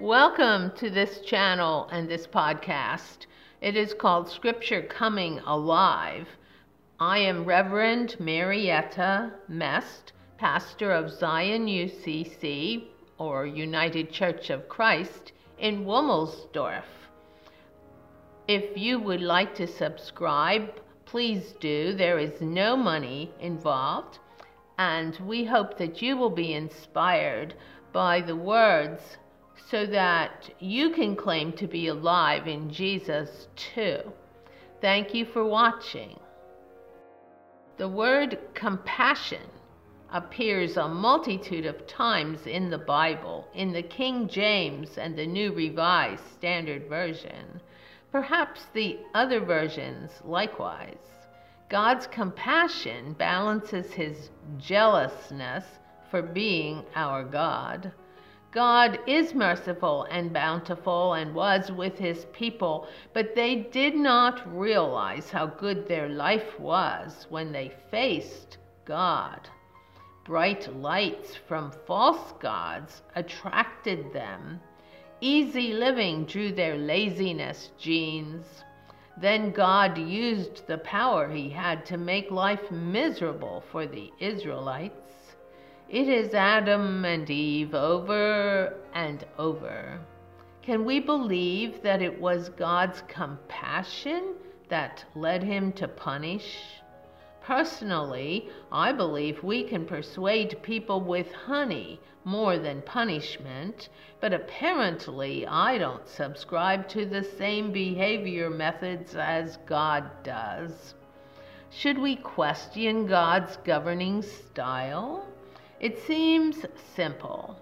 Welcome to this channel and this podcast. It is called Scripture Coming Alive. I am Reverend Marietta Mest, pastor of Zion UCC or United Church of Christ in Womelsdorf. If you would like to subscribe, please do. There is no money involved, and we hope that you will be inspired by the words so that you can claim to be alive in Jesus too. Thank you for watching. The word compassion appears a multitude of times in the Bible, in the King James and the New Revised Standard Version, perhaps the other versions likewise. God's compassion balances his jealousness for being our God. God is merciful and bountiful and was with his people, but they did not realize how good their life was when they faced God. Bright lights from false gods attracted them. Easy living drew their laziness genes. Then God used the power he had to make life miserable for the Israelites. It is Adam and Eve over and over. Can we believe that it was God's compassion that led him to punish? Personally, I believe we can persuade people with honey more than punishment, but apparently I don't subscribe to the same behavior methods as God does. Should we question God's governing style? It seems simple.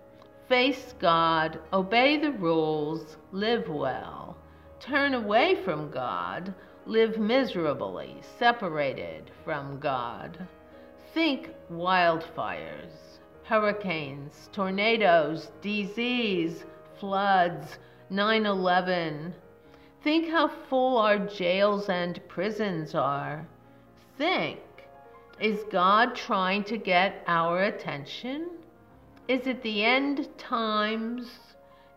Face God, obey the rules, live well. Turn away from God, live miserably, separated from God. Think wildfires, hurricanes, tornadoes, disease, floods, 9 11. Think how full our jails and prisons are. Think is God trying to get our attention? Is it the end times?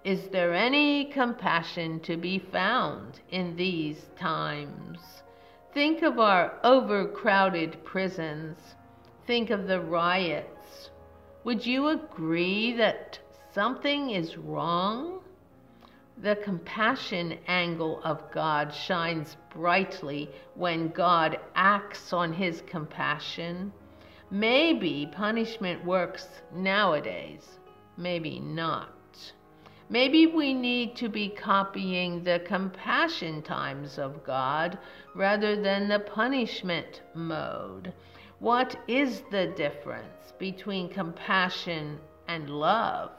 Is there any compassion to be found in these times? Think of our overcrowded prisons. Think of the riots. Would you agree that something is wrong? The compassion angle of God shines brightly when God acts on his compassion. Maybe punishment works nowadays, maybe not. Maybe we need to be copying the compassion times of God rather than the punishment mode. What is the difference between compassion and love?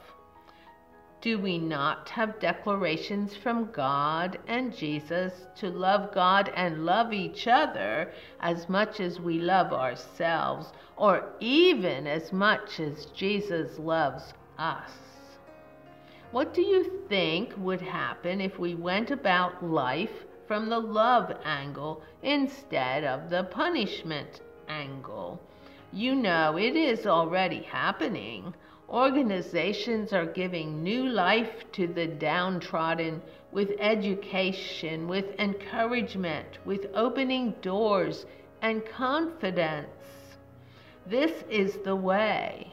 Do we not have declarations from God and Jesus to love God and love each other as much as we love ourselves, or even as much as Jesus loves us? What do you think would happen if we went about life from the love angle instead of the punishment angle? You know, it is already happening. Organizations are giving new life to the downtrodden with education, with encouragement, with opening doors and confidence. This is the way.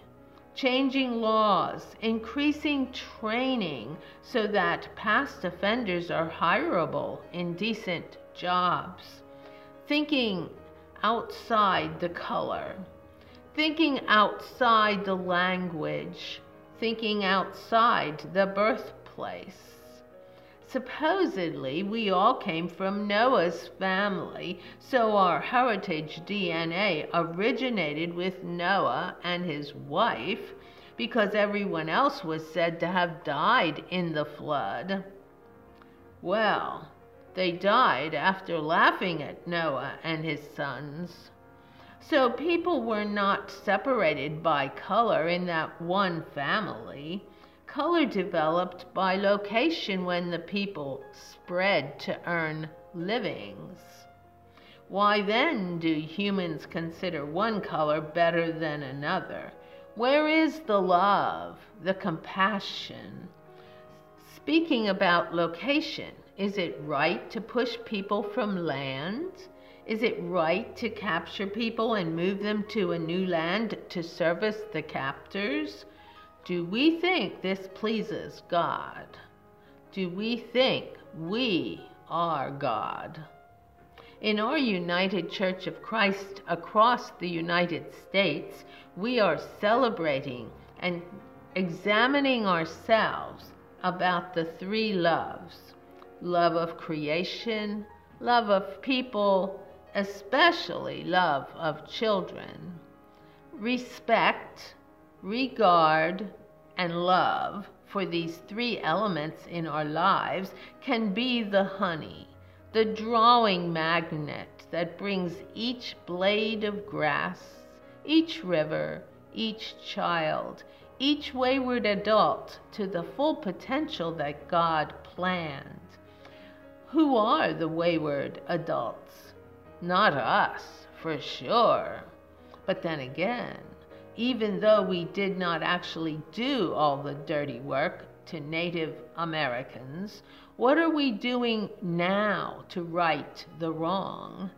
Changing laws, increasing training so that past offenders are hireable in decent jobs. Thinking outside the color thinking outside the language, thinking outside the birthplace. Supposedly, we all came from Noah's family, so our heritage DNA originated with Noah and his wife because everyone else was said to have died in the flood. Well, they died after laughing at Noah and his sons. So people were not separated by color in that one family. Color developed by location when the people spread to earn livings. Why then do humans consider one color better than another? Where is the love, the compassion? Speaking about location, is it right to push people from land? Is it right to capture people and move them to a new land to service the captors? Do we think this pleases God? Do we think we are God? In our United Church of Christ across the United States, we are celebrating and examining ourselves about the three loves love of creation, love of people, especially love of children, respect, regard, and love for these three elements in our lives can be the honey, the drawing magnet that brings each blade of grass, each river, each child, each wayward adult to the full potential that God planned. Who are the wayward adults? Not us, for sure. But then again, even though we did not actually do all the dirty work to Native Americans, what are we doing now to right the wrong?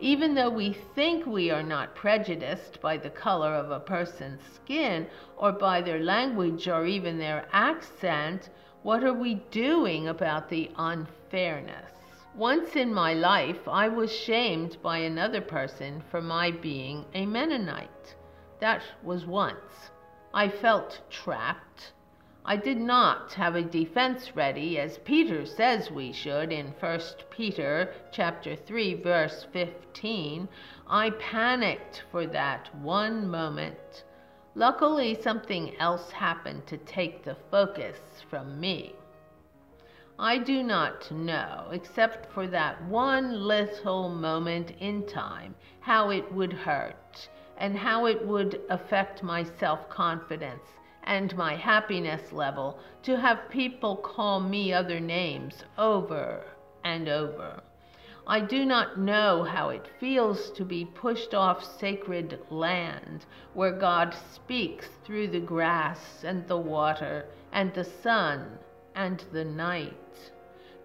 Even though we think we are not prejudiced by the color of a person's skin or by their language or even their accent, what are we doing about the unfairness? Once in my life, I was shamed by another person for my being a Mennonite. That was once. I felt trapped. I did not have a defense ready as Peter says we should in 1 Peter chapter 3 verse 15. I panicked for that one moment. Luckily something else happened to take the focus from me. I do not know, except for that one little moment in time, how it would hurt and how it would affect my self confidence and my happiness level to have people call me other names over and over. I do not know how it feels to be pushed off sacred land where God speaks through the grass and the water and the sun and the night.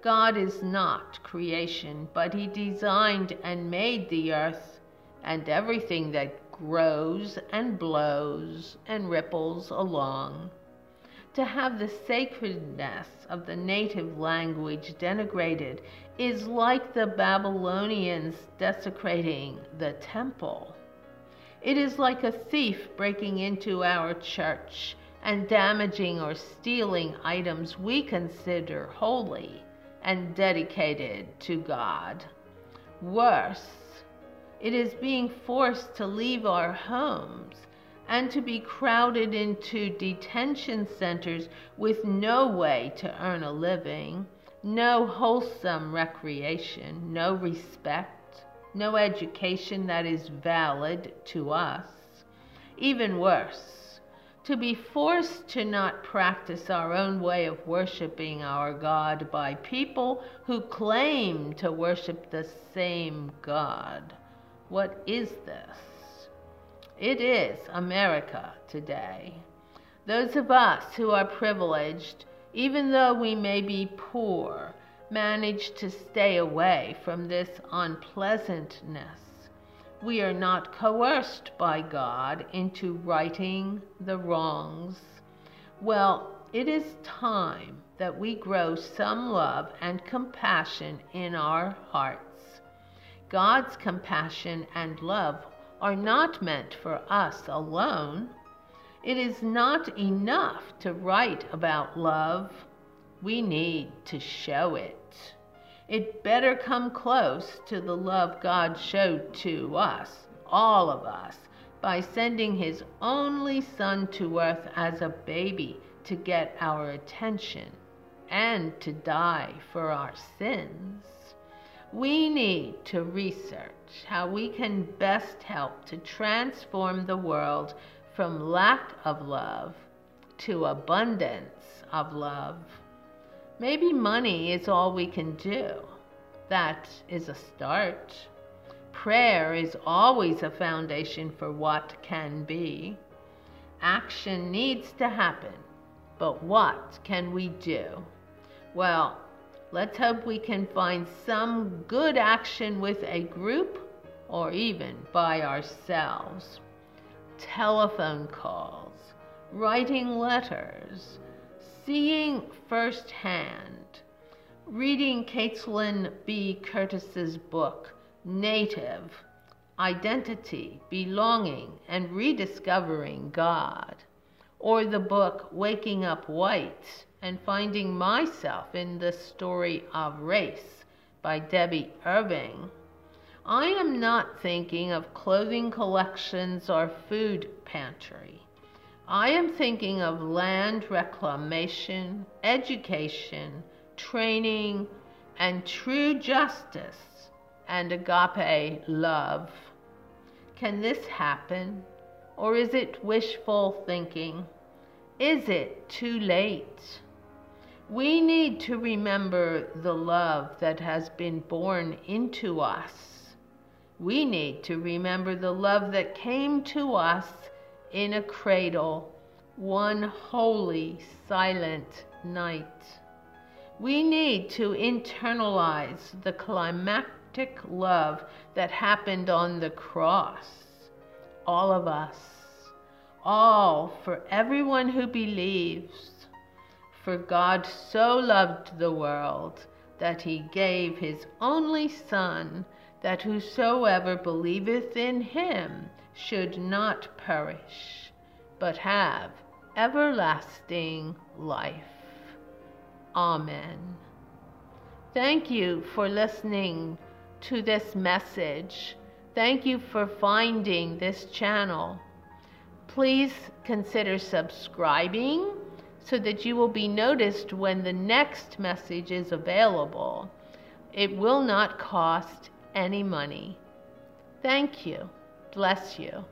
God is not creation, but He designed and made the earth and everything that grows and blows and ripples along. To have the sacredness of the native language denigrated is like the Babylonians desecrating the temple. It is like a thief breaking into our church and damaging or stealing items we consider holy and dedicated to God. Worse, it is being forced to leave our homes and to be crowded into detention centers with no way to earn a living, no wholesome recreation, no respect, no education that is valid to us. Even worse, to be forced to not practice our own way of worshiping our God by people who claim to worship the same God. What is this? It is America today. Those of us who are privileged, even though we may be poor, manage to stay away from this unpleasantness we are not coerced by God into righting the wrongs. Well, it is time that we grow some love and compassion in our hearts. God's compassion and love are not meant for us alone. It is not enough to write about love. We need to show it it better come close to the love God showed to us, all of us, by sending His only Son to earth as a baby to get our attention and to die for our sins. We need to research how we can best help to transform the world from lack of love to abundance of love. Maybe money is all we can do. That is a start. Prayer is always a foundation for what can be. Action needs to happen, but what can we do? Well, let's hope we can find some good action with a group or even by ourselves. Telephone calls, writing letters, seeing firsthand, reading Kaitlin B. Curtice's book, Native Identity, Belonging, and Rediscovering God, or the book Waking Up White and Finding Myself in the Story of Race by Debby Irving. I am not thinking of clothing collections or food pantry. I am thinking of land reclamation, education, training, and true justice and agape love. Can this happen? Or is it wishful thinking? Is it too late? We need to remember the love that has been born into us. We need to remember the love that came to us in a cradle one holy, silent night. We need to internalize the climactic love that happened on the cross. All of us. All for everyone who believes. For God so loved the world that he gave his only Son, that whosoever believeth in him should not perish, but have everlasting life. Amen. Thank you for listening to this message. Thank you for finding this channel. Please consider subscribing so that you will be noticed when the next message is available. It will not cost any money. Thank you. Bless you.